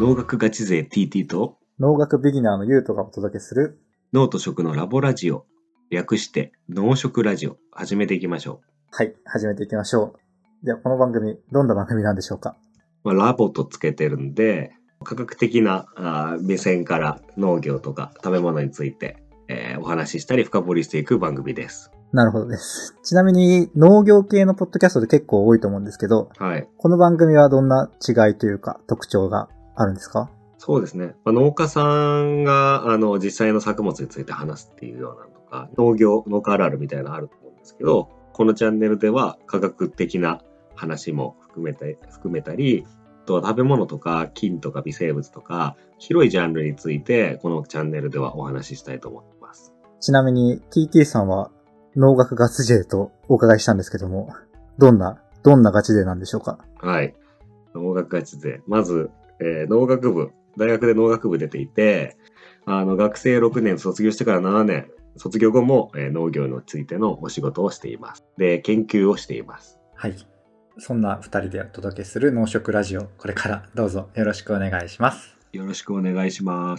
農学ガチ勢 TT と農学ビギナーのゆうとがお届けする脳と食のラボラジオ、略して農食ラジオ、始めていきましょはい、始めていきましょう。では、この番組、どんな番組なんでしょうか？う。まあ、ラボとつけてるんで、科学的なあー目線から農業とか食べ物について、えーお話ししたり深掘りしていく番組です。なるほどです。ちなみに、農業系のポッドキャストで結構多いと思うんですけど、はい。この番組はどんな違いというか、特徴が？あるんですか？そうですね。まあ、農家さんがあの実際の作物について話すっていうようなのとか、農業、農家あるあるみたいなのあると思うんですけど、このチャンネルでは科学的な話も含めて、含めたり、あとは食べ物とか菌とか微生物とか、広いジャンルについて、このチャンネルではお話ししたいと思ってます。ちなみに、TT さんは農学ガチ勢とお伺いしたんですけども、どんな、どんなガチ勢なんでしょうか？はい。農学ガチ勢。まず、えー農学部、大学で農学部出ていて、あの、学生6年卒業してから7年、卒業後も、えー農業についてのお仕事をしています。で、研究をしています。はい。そんな二人でお届けする農食ラジオ、これからどうぞよろしくお願いします。よろしくお願いします。